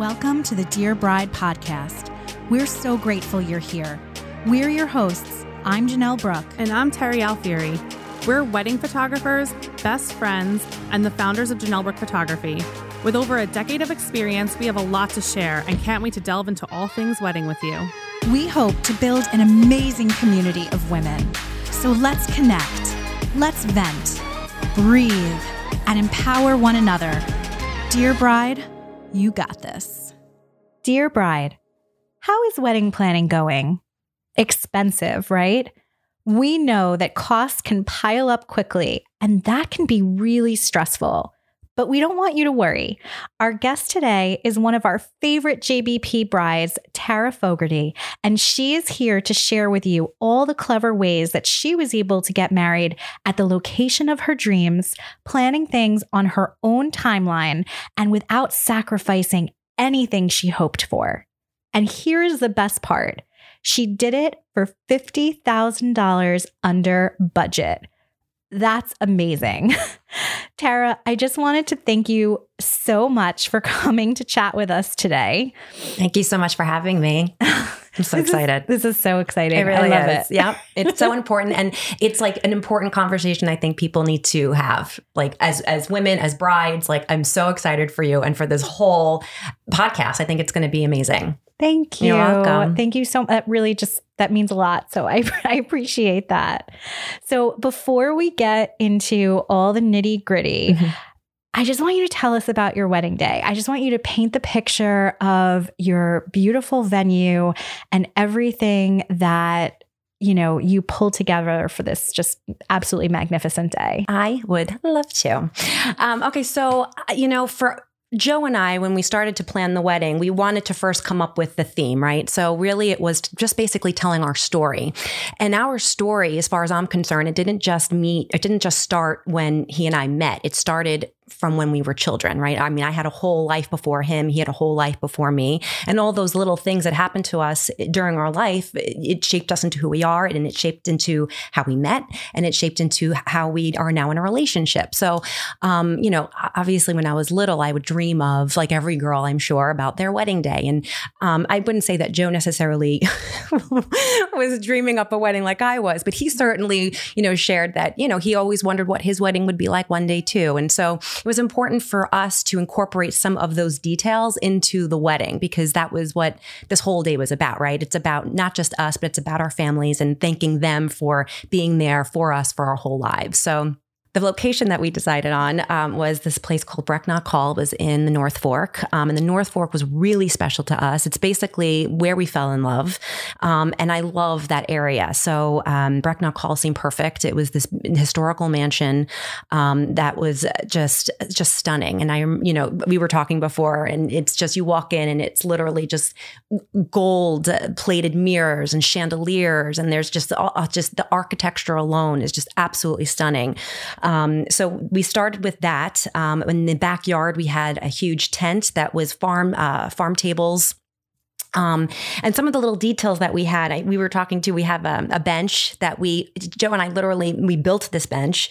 Welcome to the Dear Bride podcast. We're so grateful you're here. We're your hosts. I'm Janelle Brook. And I'm Terry Alfieri. We're wedding photographers, best friends, and the founders of Janelle Brook Photography. With over a decade of experience, we have a lot to share and can't wait to delve into all things wedding with you. We hope to build an amazing community of women. So let's connect, let's vent, breathe, and empower one another. Dear bride, you got this. Dear bride, how is wedding planning going? Expensive, right? We know that costs can pile up quickly, and that can be really stressful. But we don't want you to worry. Our guest today is one of our favorite JBP brides, Tara Fogarty, and she is here to share with you all the clever ways that she was able to get married at the location of her dreams, planning things on her own timeline, and without sacrificing anything she hoped for. And here's the best part she did it for $50,000 under budget. That's amazing. Tara, I just wanted to thank you so much for coming to chat with us today. Thank you so much for having me. I'm so this excited. Is, this is so exciting. It really I love is. it. Yeah. It's so important. And it's like an important conversation I think people need to have. Like as as women, as brides, like I'm so excited for you and for this whole podcast. I think it's gonna be amazing. Thank you. You're welcome. Thank you so much. That really just that means a lot. So I, I appreciate that. So before we get into all the nitty gritty, Mhm. I just want you to tell us about your wedding day. I just want you to paint the picture of your beautiful venue and everything that you know you pull together for this just absolutely magnificent day. I would love to. Um, okay, so uh, you know, for Joe and I, when we started to plan the wedding, we wanted to first come up with the theme, right? So really, it was just basically telling our story, and our story, as far as I'm concerned, it didn't just meet. It didn't just start when he and I met. It started from when we were children, right? I mean, I had a whole life before him. He had a whole life before me. And all those little things that happened to us during our life, it shaped us into who we are and it shaped into how we met and it shaped into how we are now in a relationship. So, um, you know, obviously when I was little, I would dream of, like every girl, I'm sure, about their wedding day. And um, I wouldn't say that Joe necessarily was dreaming up a wedding like I was, but he certainly, you know, shared that, you know, he always wondered what his wedding would be like one day too. And so it was important for us to incorporate some of those details into the wedding because that was what this whole day was about, right? It's about not just us, but it's about our families and thanking them for being there for us for our whole lives. So the location that we decided on um, was this place called Brecknock Hall. Was in the North Fork, um, and the North Fork was really special to us. It's basically where we fell in love, um, and I love that area. So um, Brecknock Hall seemed perfect. It was this historical mansion um, that was just just stunning. And I, you know, we were talking before, and it's just you walk in, and it's literally just gold plated mirrors and chandeliers, and there's just all, just the architecture alone is just absolutely stunning. Um, so we started with that. Um, in the backyard, we had a huge tent that was farm uh, farm tables. Um, and some of the little details that we had, I, we were talking to, we have a, a bench that we, Joe and I literally, we built this bench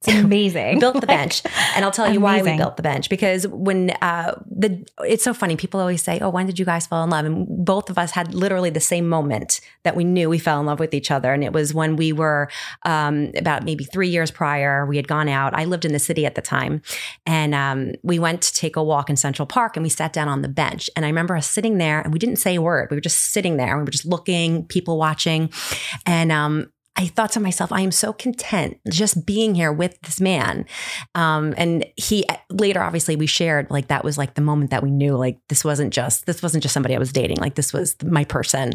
It's amazing. built the bench. And i'll tell you why we built the bench. Because when uh the it's so funny. People always say oh when did you guys fall in love? And both of us had literally the same moment that we knew we fell in love with each other. And it was when we were um about maybe three years prior we had gone out. I lived in the city at the time. And um we went to take a walk in central park and we sat down on the bench. And i remember us sitting there and we didn't say a word. We were just sitting there and we were just looking people watching. And um I thought to myself, I am so content just being here with this man. Um, and he later, obviously, we shared like that was like the moment that we knew like this wasn't just this wasn't just somebody I was dating, like this was my person.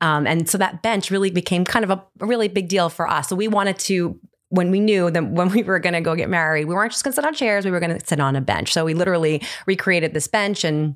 Um, and so that bench really became kind of a, a really big deal for us. So we wanted to when we knew that when we were going to go get married, we weren't just going to sit on chairs, we were going to sit on a bench. So we literally recreated this bench and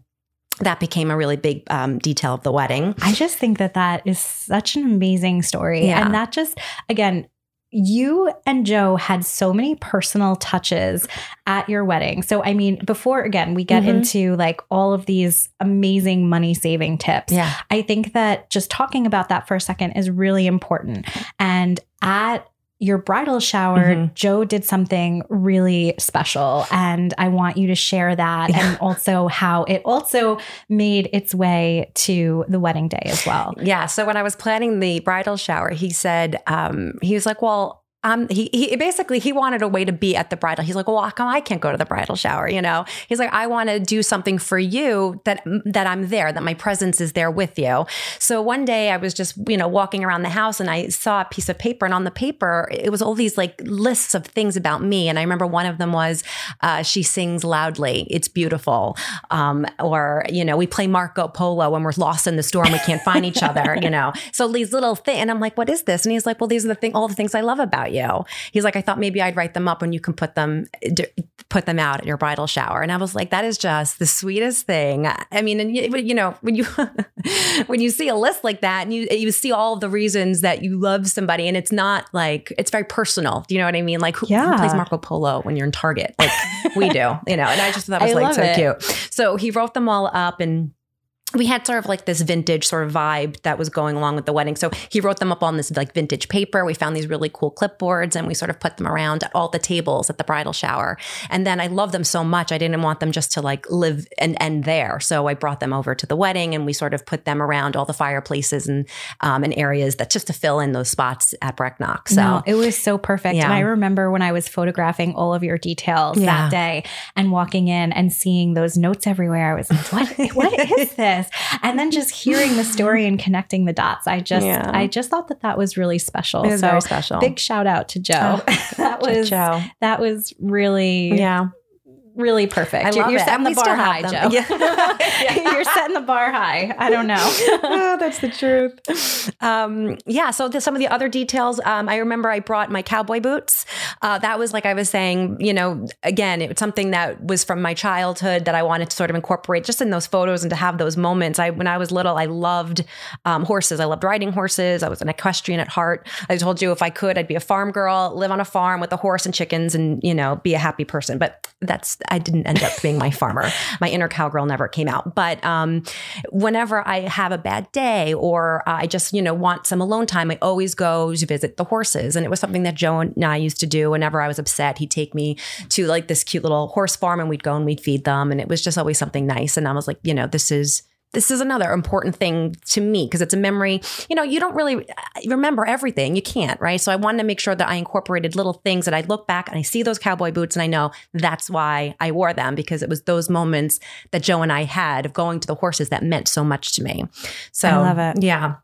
that became a really big um, detail of the wedding. I just think that that is such an amazing story. Yeah. And that just, again, you and Joe had so many personal touches at your wedding. So, I mean, before again, we get Mhm. into like all of these amazing money saving tips. Yeah. I think that just talking about that for a second is really important. And at your bridal shower, Mhm. Joe did something really special. And I want you to share that Yeah. and also how it also made its way to the wedding day as well. Yeah. So when I was planning the bridal shower, he said, um, he was like, well, um, he, he basically he wanted a way to be at the bridal. He's like, well, how come I can't go to the bridal shower? You know, he's like, I want to do something for you that that I'm there, that my presence is there with you. So one day I was just you know walking around the house and I saw a piece of paper, and on the paper it was all these like lists of things about me. And I remember one of them was, uh, she sings loudly, it's beautiful, um, or you know, we play Marco Polo when we're lost in the store and we can't find each other. You know, so these little things, and I'm like, what is this? And he's like, well, these are the thing, all the things I love about you. He's like, I thought maybe I'd write them up and you can put them d- put them out at your bridal shower. And I was like, that is just the sweetest thing. I mean, and you, you know, when you when you see a list like that and you you see all the reasons that you love somebody, and it's not like it's very personal. Do you know what I mean? Like who, who plays Marco Polo when you're in Target? Like we do, you know. And I just thought that was I like so it. cute. So he wrote them all up and we had sort of like this vintage sort of vibe that was going along with the wedding. So he wrote them up on this like vintage paper. We found these really cool clipboards and we sort of put them around at all the tables at the bridal shower. And then I love them so much. I didn't want them just to like live and end there. So I brought them over to the wedding and we sort of put them around all the fireplaces and um, and areas that just to fill in those spots at Brecknock. So no, it was so perfect. Yeah. And I remember when I was photographing all of your details Yeah. that day and walking in and seeing those notes everywhere. I was like, what, what is this? And then just hearing the story and connecting the dots. I just, Yeah. I just thought that that was really special. it was so very special. big shout out to Joe. Oh, that was, Joe. that was really, Yeah. Really perfect. I you're love you're it. setting the bar high, them. Joe. Yeah. you're setting the bar high. I don't know. oh, that's the truth. Um, yeah. So the, some of the other details, um, I remember I brought my cowboy boots. Uh, that was like I was saying, you know, again, it was something that was from my childhood that I wanted to sort of incorporate just in those photos and to have those moments. I when I was little, I loved um, horses. I loved riding horses. I was an equestrian at heart. I told you if I could, I'd be a farm girl, live on a farm with a horse and chickens, and you know, be a happy person. But that's I didn't end up being my farmer. My inner cowgirl never came out. But um, whenever I have a bad day or I just, you know, want some alone time, I always go to visit the horses. And it was something that Joe and I used to do whenever I was upset. He'd take me to like this cute little horse farm and we'd go and we'd feed them. And it was just always something nice. And I was like, you know, this is this is another important thing to me because it's a memory. You know, you don't really uh, remember everything. You can't, right? So I wanted to make sure that I incorporated little things that I look back and I see those cowboy boots and I know that's why I wore them because it was those moments that Joe and I had of going to the horses that meant so much to me. So I love it. Yeah.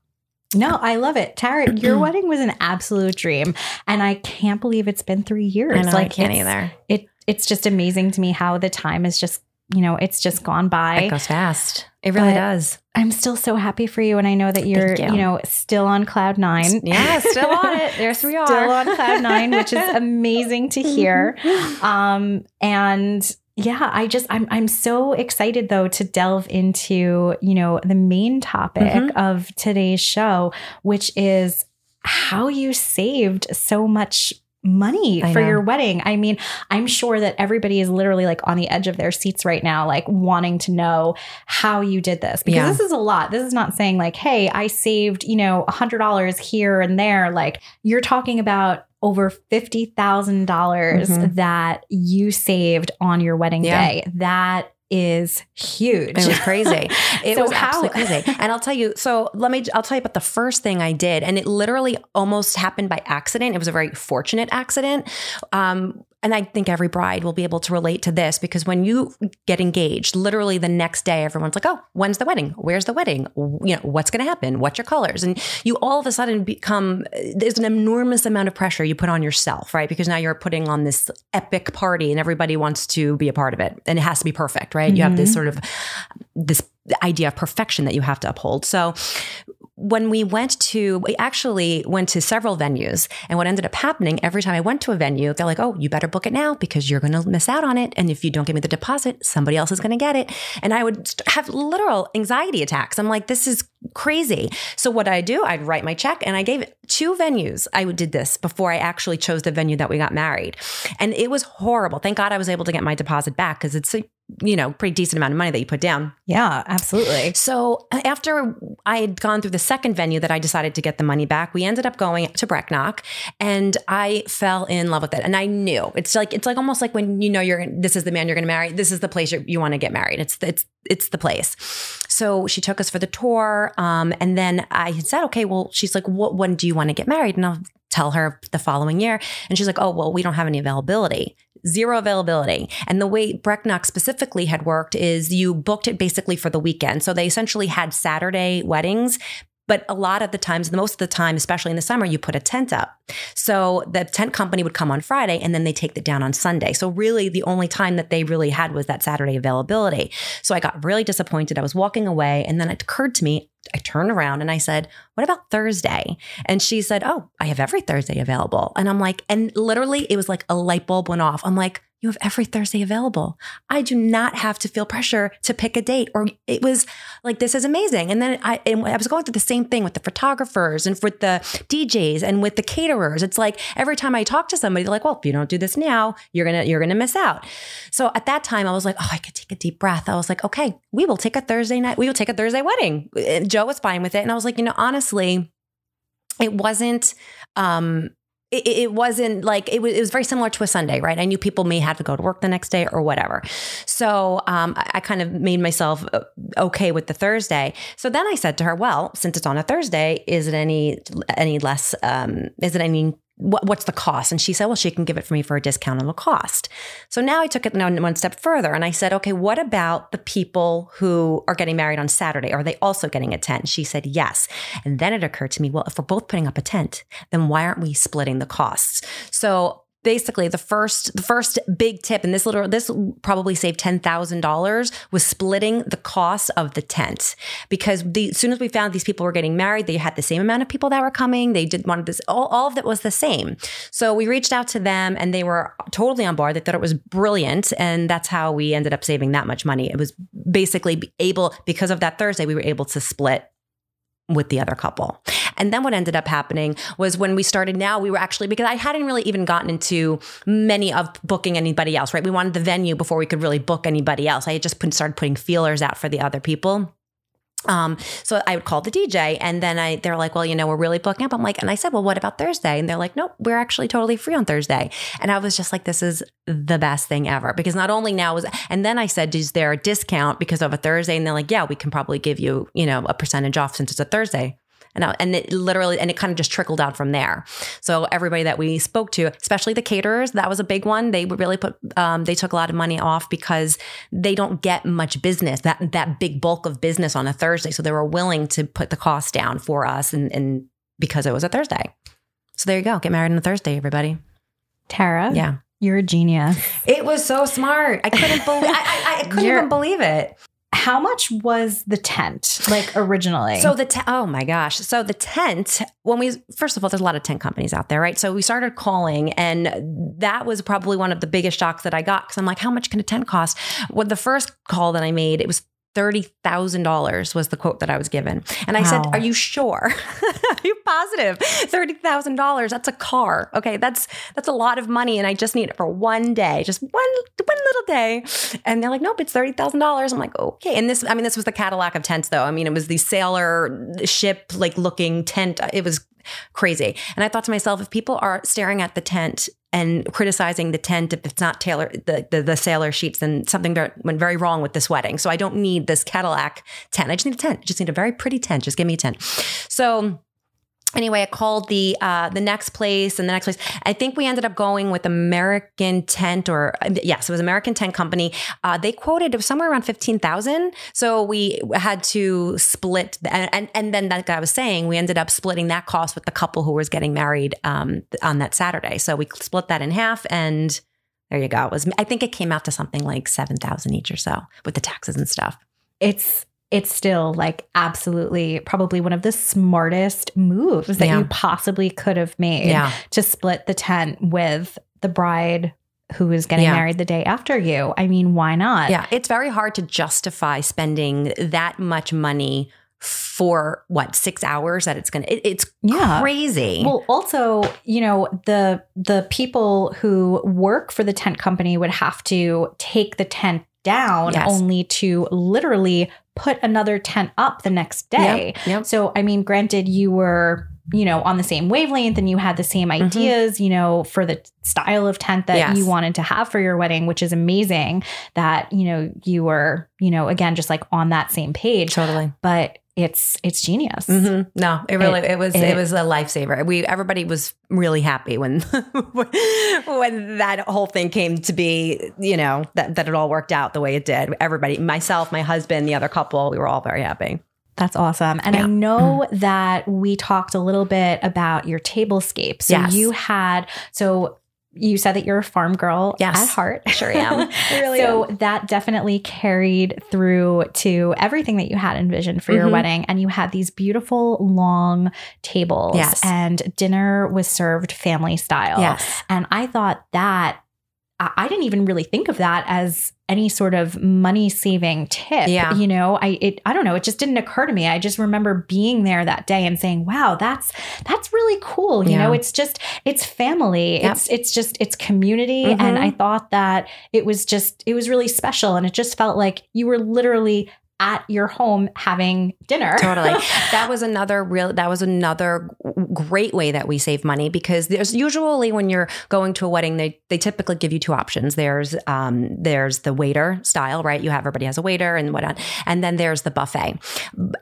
No, I love it. Tara, your wedding was an absolute dream. And I can't believe it's been three years. I know, I can't either. It it's just amazing to me how the time is just, you know, it's just gone by. It goes fast. It really But- does. I'm still so happy for you. And I know that you're, you. you. know, still on cloud nine. Yeah, still on it. There's we are. Still on cloud nine, which is amazing to hear. Um, and yeah, I just I'm I'm so excited though to delve into, you know, the main topic Mhm. of today's show, which is how you saved so much money I for know. your wedding. I mean, I'm sure that everybody is literally like on the edge of their seats right now, like wanting to know how you did this because Yeah. this is a lot. This is not saying like, hey, I saved, you know, a hundred dollars here and there. Like you're talking about over fifty thousand dollars Mhm. that you saved on your wedding Yeah. day. That is huge. It was crazy. It So was how- absolutely crazy. And I'll tell you, so let me, I'll tell you about the first thing I did. And it literally almost happened by accident. It was a very fortunate accident. Um, and I think every bride will be able to relate to this because when you get engaged, literally the next day, everyone's like, "Oh, when's the wedding? Where's the wedding? You know, what's going to happen? What's your colors?" And you all of a sudden become there's an enormous amount of pressure you put on yourself, right? Because now you're putting on this epic party, and everybody wants to be a part of it, and it has to be perfect, right? You have this mm-hmm. sort of this idea of perfection that you have to uphold. So when we went to, we actually went to several venues. And what ended up happening every time I went to a venue, they're like, oh, you better book it now because you're going to miss out on it. And if you don't give me the deposit, somebody else is going to get it. And I would have literal anxiety attacks. I'm like, this is crazy. So what I do, I'd write my check and I gave two venues. I did this before I actually chose the venue that we got married. And it was horrible. Thank God I was able to get my deposit back because it's a you know, pretty decent amount of money that you put down. Yeah, absolutely. So after I had gone through the second venue that I decided to get the money back, we ended up going to Brecknock and I fell in love with it. And I knew it's like, it's like almost like when you know you're, this is the man you're going to marry. This is the place you want to get married. It's, it's, it's the place. So she took us for the tour. Um, and then I had said, okay, well, she's like, what, when do you want to get married? And I'll tell her the following year. And she's like, oh, well, we don't have any availability zero availability. And the way Brecknock specifically had worked is you booked it basically for the weekend. So they essentially had Saturday weddings, but a lot of the times, most of the time, especially in the summer, you put a tent up. So the tent company would come on Friday and then they take it down on Sunday. So really the only time that they really had was that Saturday availability. So I got really disappointed. I was walking away and then it occurred to me, I turned around and I said, What about Thursday? And she said, Oh, I have every Thursday available. And I'm like, and literally it was like a light bulb went off. I'm like, you have every Thursday available. I do not have to feel pressure to pick a date. Or it was like, this is amazing. And then I, and I was going through the same thing with the photographers and with the DJs and with the caterers. It's like every time I talk to somebody, they're like, well, if you don't do this now, you're gonna you're gonna miss out. So at that time, I was like, oh, I could take a deep breath. I was like, okay, we will take a Thursday night. We will take a Thursday wedding. And Joe was fine with it, and I was like, you know, honestly, it wasn't um it, it wasn't like it was, it was very similar to a Sunday, right? I knew people may have to go to work the next day or whatever. So um, I, I kind of made myself uh, okay with the Thursday. So then I said to her, well, since it's on a Thursday, is it any any less? Um, is it any what, what's the cost? And she said, well, she can give it for me for a discount on the cost. So now I took it one step further and I said, okay, what about the people who are getting married on Saturday? Are they also getting a tent? She said, yes. And then it occurred to me, well, if we're both putting up a tent, then why aren't we splitting the costs? So basically the first the first big tip and this little this probably saved $10,000 was splitting the cost of the tent. Because the as soon as we found these people were getting married they had the same amount of people that were coming. They did one this all, all of it was the same. So we reached out to them and they were totally on board. They thought it was brilliant and that's how we ended up saving that much money. It was basically able because of that Thursday we were able to split with the other couple. And then what ended up happening was when we started now, we were actually, because I hadn't really even gotten into many of booking anybody else, right? We wanted the venue before we could really book anybody else. I had just put, started putting feelers out for the other people. Um, so I would call the DJ and then I, they're like, well, you know, we're really booking up. I'm like, and I said, well, what about Thursday? And they're like, nope, we're actually totally free on Thursday. And I was just like, this is the best thing ever because not only now was, and then I said, is there a discount because of a Thursday? And they're like, yeah, we can probably give you, you know, a percentage off since it's a Thursday. And, I, and it literally, and it kind of just trickled down from there. So everybody that we spoke to, especially the caterers, that was a big one. They really put, um, they took a lot of money off because they don't get much business, that, that big bulk of business on a Thursday. So they were willing to put the cost down for us and, and because it was a Thursday. So there you go. Get married on a Thursday, everybody. Tara. Yeah. You're a genius. It was so smart. I couldn't believe I, I, I couldn't You're- even believe it. How much was the tent like originally? So the te- oh my gosh. So the tent when we first of all there's a lot of tent companies out there, right? So we started calling and that was probably one of the biggest shocks that I got cuz I'm like how much can a tent cost? Well the first call that I made it was $30,000 was the quote that I was given. And I Wow. said, Are you sure? Are you positive? $30,000. That's a car. Okay. That's, that's a lot of money. And I just need it for one day, just one, one little day. And they're like, Nope, it's $30,000. I'm like, Okay. And this, I mean, this was the Cadillac of tents though. I mean, it was the sailor ship like looking tent. It was crazy. And I thought to myself, if people are staring at the tent and criticizing the tent if it's not tailor the, the the sailor sheets, then something went very wrong with this wedding. So I don't need this Cadillac tent. I just need a tent. I just need a very pretty tent. Just give me a tent. So anyway, I called the uh, the next place and the next place. I think we ended up going with American Tent, or yes, it was American Tent Company. Uh, they quoted it was somewhere around fifteen thousand. So we had to split, and, and and then like guy was saying, we ended up splitting that cost with the couple who was getting married um, on that Saturday. So we split that in half, and there you go. It was I think it came out to something like seven thousand each or so with the taxes and stuff. it's it's still like absolutely probably one of the smartest moves that Yeah. you possibly could have made Yeah. to split the tent with the bride who is getting Yeah. married the day after you. I mean, why not? Yeah, it's very hard to justify spending that much money for what six hours that it's gonna. It, it's Yeah. crazy. Well, also, you know, the the people who work for the tent company would have to take the tent down Yes. only to literally put another tent up the next day. Yep, yep. So, I mean, granted, you were, you know, on the same wavelength and you had the same ideas, you know, for the style of tent that Mm-hmm. Yes. you wanted to have for your wedding, which is amazing that, you know, you were, you know, again, just like on that same page. Totally. But it's, it's genius. hmm No, it really it, was it, it- was a lifesaver. We everybody was really happy when when that whole thing came to be. You know that that it all worked out the way it did. Everybody, myself, my husband, the other couple, we were all very happy. That's awesome. And I Yeah. know that we talked a little bit about your tablescape. So Yes. you had, so you said that you're a farm girl Yes. at heart. Sure am. Really so that definitely carried through to everything that you had envisioned for your Mhm. wedding. And you had these beautiful long tables Yes. and dinner was served family style. Yes. And I thought that I I didn't even really think of that as any sort of money saving tip. Yeah. You know, I it I don't know, it just didn't occur to me. I just remember being there that day and saying, "Wow, that's that's really cool." You Yeah. know, it's just it's family. Yep. It's it's just it's community Mhm. and I thought that it was just it was really special and it just felt like you were literally at your home having dinner. totally. That was another real that was another great way that we save money because there's usually when you're going to a wedding they they typically give you two options. There's um there's the waiter style right? You have everybody has a waiter and whatnot. And then there's the buffet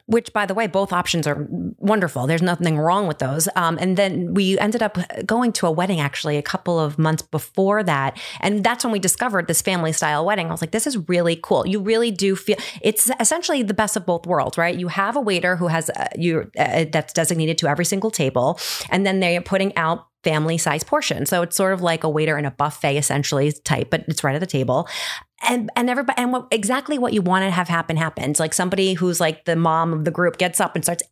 which by the way both options are wonderful. There's nothing wrong with those. Um and then we ended up going to a wedding actually a couple of months before that. And that's when we discovered this family style wedding. I was like this is really cool. You really do feel it's essentially the best of both worlds right? You have a waiter who has uh, you uh, that's designated to every single table and then they're putting out family size portion so it's sort of like a waiter in a buffet essentially type but it's right at the table. And and everybody and what exactly what you want to have happen happens. Like somebody who's like the mom of the group gets up and starts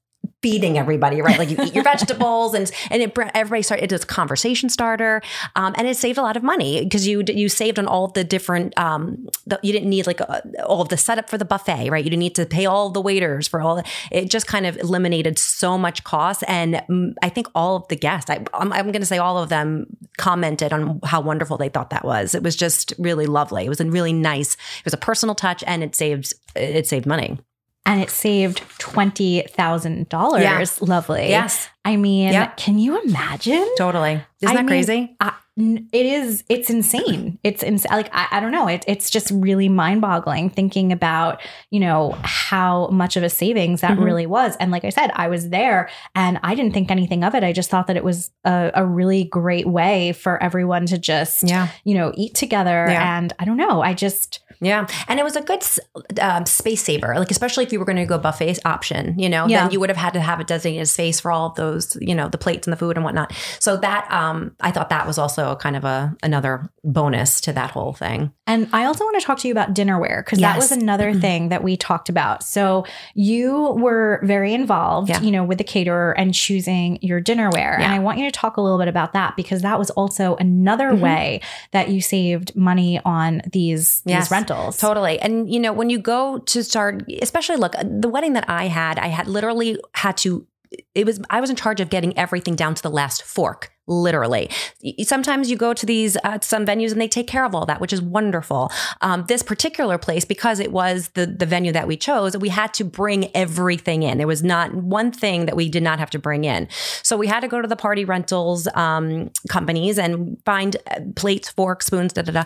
feeding everybody, right? Like you eat your vegetables, and and it everybody start it is a conversation starter, um, and it saved a lot of money because you you saved on all the different. Um, the, you didn't need like uh all of the setup for the buffet, right? You didn't need to pay all the waiters for all. The, it just kind of eliminated so much cost, and mm, I think all of the guests, I, I'm, I'm going to say all of them commented on how wonderful they thought that was. It was just really lovely. It was a really nice. It was a personal touch, and it saved it saved money. And it saved twenty thousand dollars. Yeah. Lovely. Yes, I mean, Yeah. can you imagine? totally. Isn't I that mean, crazy? I- it is. It's insane. It's insane. Like I, I don't know. It, it's just really mind boggling thinking about you know how much of a savings that Mhm. really was. And like I said, I was there and I didn't think anything of it. I just thought that it was a, a really great way for everyone to just Yeah. you know eat together. Yeah. And I don't know. I just Yeah, and it was a good um, space saver. Like especially if you were going to go buffet option, you know, Yeah. then you would have had to have a designated space for all of those, you know, the plates and the food and whatnot. So that um, I thought that was also kind of a another bonus to that whole thing. And I also want to talk to you about dinnerware because that was another thing that we talked about. So you were very involved, Yeah. you know, with the caterer and choosing your dinnerware. And I want you to talk a little bit about that because that was also another Mhm. way that you saved money on these, Yes. these rentals. Totally. And you know, when you go to start, especially look, the wedding that I had, I had literally had to it was I was in charge of getting everything down to the last fork. Literally, sometimes you go to these uh, some venues and they take care of all that, which is wonderful. Um, this particular place, because it was the the venue that we chose, we had to bring everything in. There was not one thing that we did not have to bring in. So we had to go to the party rentals um, companies and find uh, plates, forks, spoons, da da da.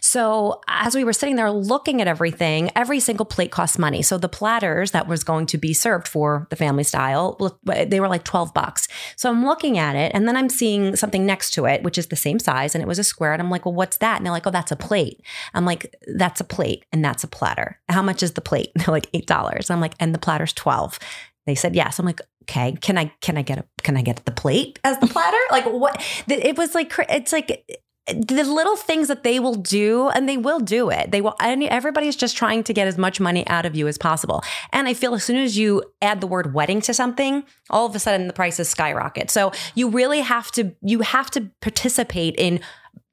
So as we were sitting there looking at everything, every single plate costs money. So the platters that was going to be served for the family style, they were like 12 bucks. So I'm looking at it and then I'm seeing something next to it, which is the same size and it was a square. And I'm like, well, what's that? And they're like, oh, that's a plate. I'm like, that's a plate and that's a platter. How much is the plate? They're like $8. I'm like, and the platter's 12. They said yes. I'm like, okay. Can I can I get a can I get the plate as the platter? like what? It was like it's like the little things that they will do and they will do it. They will and everybody's just trying to get as much money out of you as possible. And i feel as soon as you add the word wedding to something all of a sudden the prices skyrocket. So you really have to you have to participate in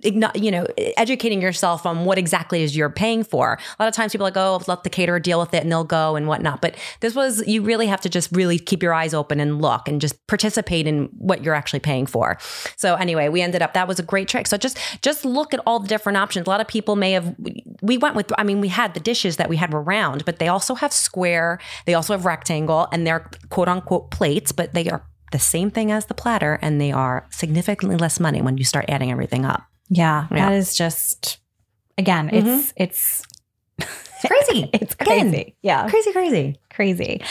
you know, educating yourself on what exactly is you're paying for. A lot of times people are like, oh, let the caterer deal with it and they'll go and whatnot. But this was, you really have to just really keep your eyes open and look and just participate in what you're actually paying for. So anyway, we ended up, that was a great trick. So just, just look at all the different options. A lot of people may have, we went with, I mean, we had the dishes that we had were round, but they also have square, they also have rectangle and they're quote unquote plates, but they are the same thing as the platter and they are significantly less money when you start adding everything up. Yeah, Yeah. that is just again, it's it's It's crazy. it's Again. crazy. Yeah, crazy, crazy. crazy.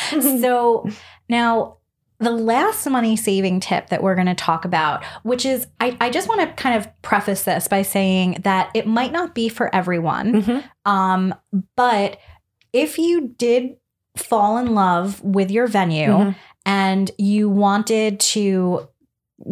so now the last money saving tip that we're going to talk about, which is, I, I just want to kind of preface this by saying that it might not be for everyone. Mhm. Um, but if you did fall in love with your venue Mhm. and you wanted to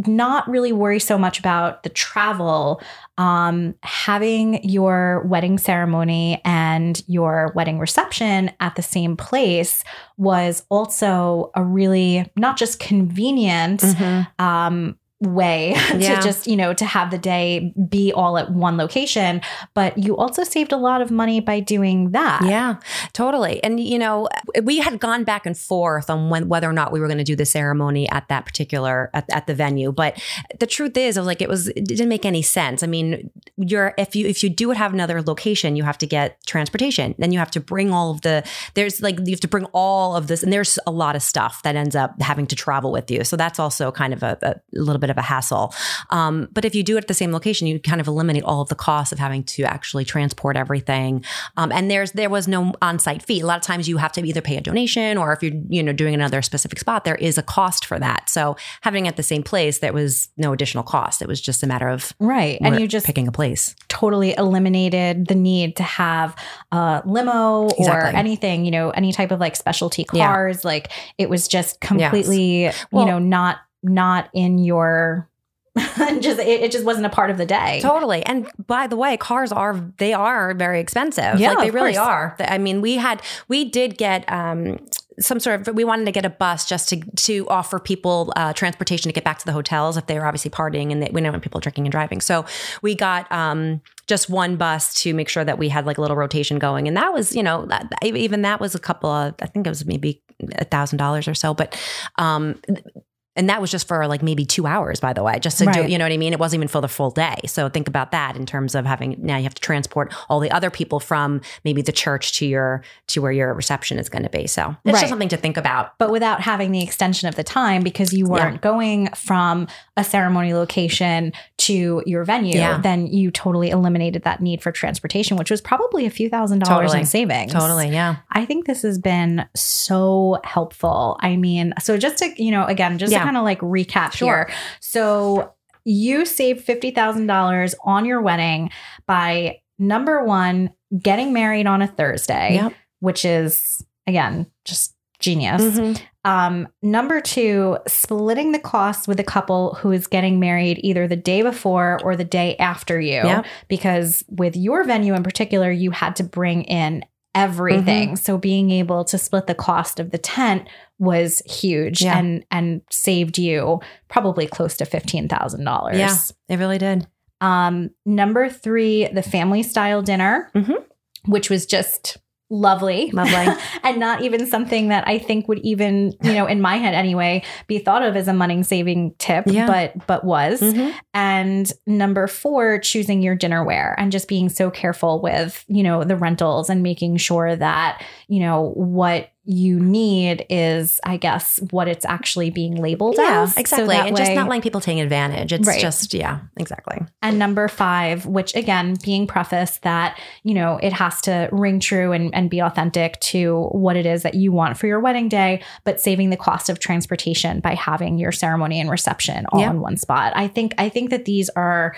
not really worry so much about the travel, um, having your wedding ceremony and your wedding reception at the same place was also a really not just convenient Mhm. um, way Yeah. to just you know to have the day be all at one location but you also saved a lot of money by doing that Yeah, totally. And you know, we had gone back and forth on when, whether or not we were going to do the ceremony at that particular at, at the venue. But the truth is, I was like, it was it didn't make any sense. I mean, you're if you if you do have another location, you have to get transportation. Then you have to bring all of the there's like you have to bring all of this, and there's a lot of stuff that ends up having to travel with you. So that's also kind of a, a little bit of a hassle. Um, but if you do it at the same location, you kind of eliminate all of the costs of having to actually transport everything. Um, and there's there was no on-site fee. A lot of times you have to either pay a donation or if you're you know doing another specific spot, there is a cost for that. So having it at the same place, there was no additional cost. It was just a matter of right and you just picking a place. totally eliminated the need to have a limo or anything you know any type of like specialty Yeah. cars like it was just completely Well- you know not not in your just it, it just wasn't a part of the day Totally. And by the way, cars are they are very expensive. Yeah, like they really course. are. I mean, we had we did get um some sort of we wanted to get a bus just to to offer people uh, transportation to get back to the hotels if they were obviously partying and they, we didn't want people drinking and driving. So we got um just one bus to make sure that we had like a little rotation going, and that was you know that, even that was a couple of I think it was maybe a thousand dollars or so, but um and that was just for like maybe two hours, by the way, just to do, you know what I mean? It wasn't even for the full day. So think about that in terms of having, now you have to transport all the other people from maybe the church to your, to where your reception is going to be. So it's Right. just something to think about. but without having the extension of the time because you weren't going from a ceremony location to your venue, Yeah. then you totally eliminated that need for transportation, which was probably a few thousand dollars Totally. in savings. Totally. Yeah. I think this has been so helpful. I mean, so just to, you know, again, just Yeah. Kind of like recap Sure. here. So you saved $50,000 on your wedding by number one, getting married on a Thursday, Yep. which is, again, just genius. Mhm. Um, number two, splitting the costs with a couple who is getting married either the day before or the day after you. Yep. Because with your venue in particular, you had to bring in everything. So being able to split the cost of the tent was huge Yeah. and and saved you probably close to fifteen thousand dollars. Yeah. It really did. Um, number three, the family style dinner, Mhm. which was just lovely. Lovely. and not even something that I think would even, you know, in my head anyway, be thought of as a money saving tip, Yeah. but but was. Mhm. And number four, choosing your dinnerware and just being so careful with, you know, the rentals and making sure that, you know, what you need is, I guess, what it's actually being labeled Yeah, as. Exactly. that and just not letting people take advantage. It's Right. just, yeah, exactly. and number five, which again, being prefaced that, you know, it has to ring true and, and be authentic to what it is that you want for your wedding day, but saving the cost of transportation by having your ceremony and reception all Yeah. in one spot. I think I think that these are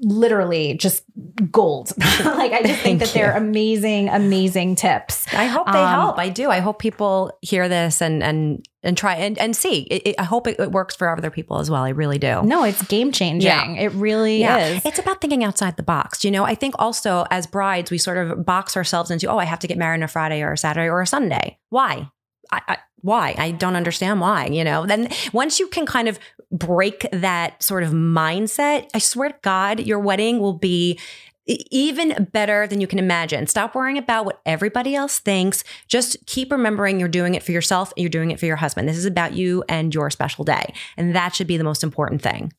literally just gold. like I just think that they're you. amazing, amazing tips. I hope they Um, help. I do. I hope people hear this and and and try and, and see. It, it- I hope it, it works for other people as well. I really do. No, it's game changing. Yeah. It really is. It's about thinking outside the box. You know, I think also as brides, we sort of box ourselves into, oh, I have to get married on a Friday or a Saturday or a Sunday. Why? I, I, why? I don't understand why, you know? Then once you can kind of break that sort of mindset, I swear to God, your wedding will be even better than you can imagine. Stop worrying about what everybody else thinks. Just keep remembering you're doing it for yourself and you're doing it for your husband. This is about you and your special day. And that should be the most important thing.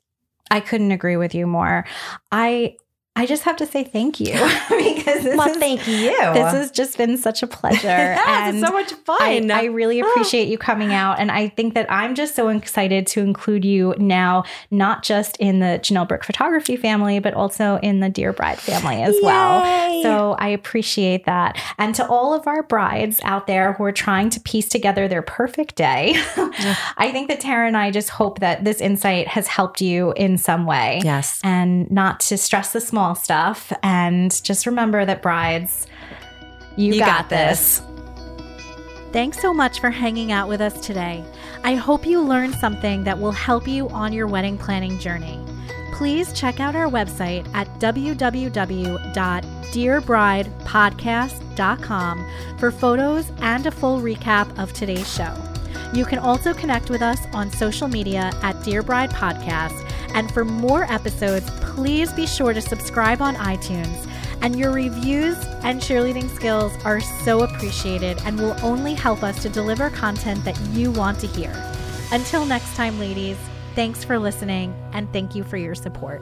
I couldn't agree with you more. I I just have to say thank you because this well, is, thank you. This has just been such a pleasure. and so much fun. I, I really ah. appreciate you coming out. And I think that I'm just so excited to include you now, not just in the Janelle Brook photography family, but also in the Dear Bride family as Yay. well. So I appreciate that. And to all of our brides out there who are trying to piece together their perfect day, I think that Tara and I just hope that this insight has helped you in some way. Yes. And not to stress the small small stuff. And just remember that, brides, you, you got, got this. Thanks so much for hanging out with us today. I hope you learned something that will help you on your wedding planning journey. Please check out our website at www.dearbridepodcast.com for photos and a full recap of today's show. You can also connect with us on social media at Dear Bride Podcast. And for more episodes, please be sure to subscribe on iTunes. And your reviews and cheerleading skills are so appreciated and will only help us to deliver content that you want to hear. Until next time, ladies, thanks for listening and thank you for your support.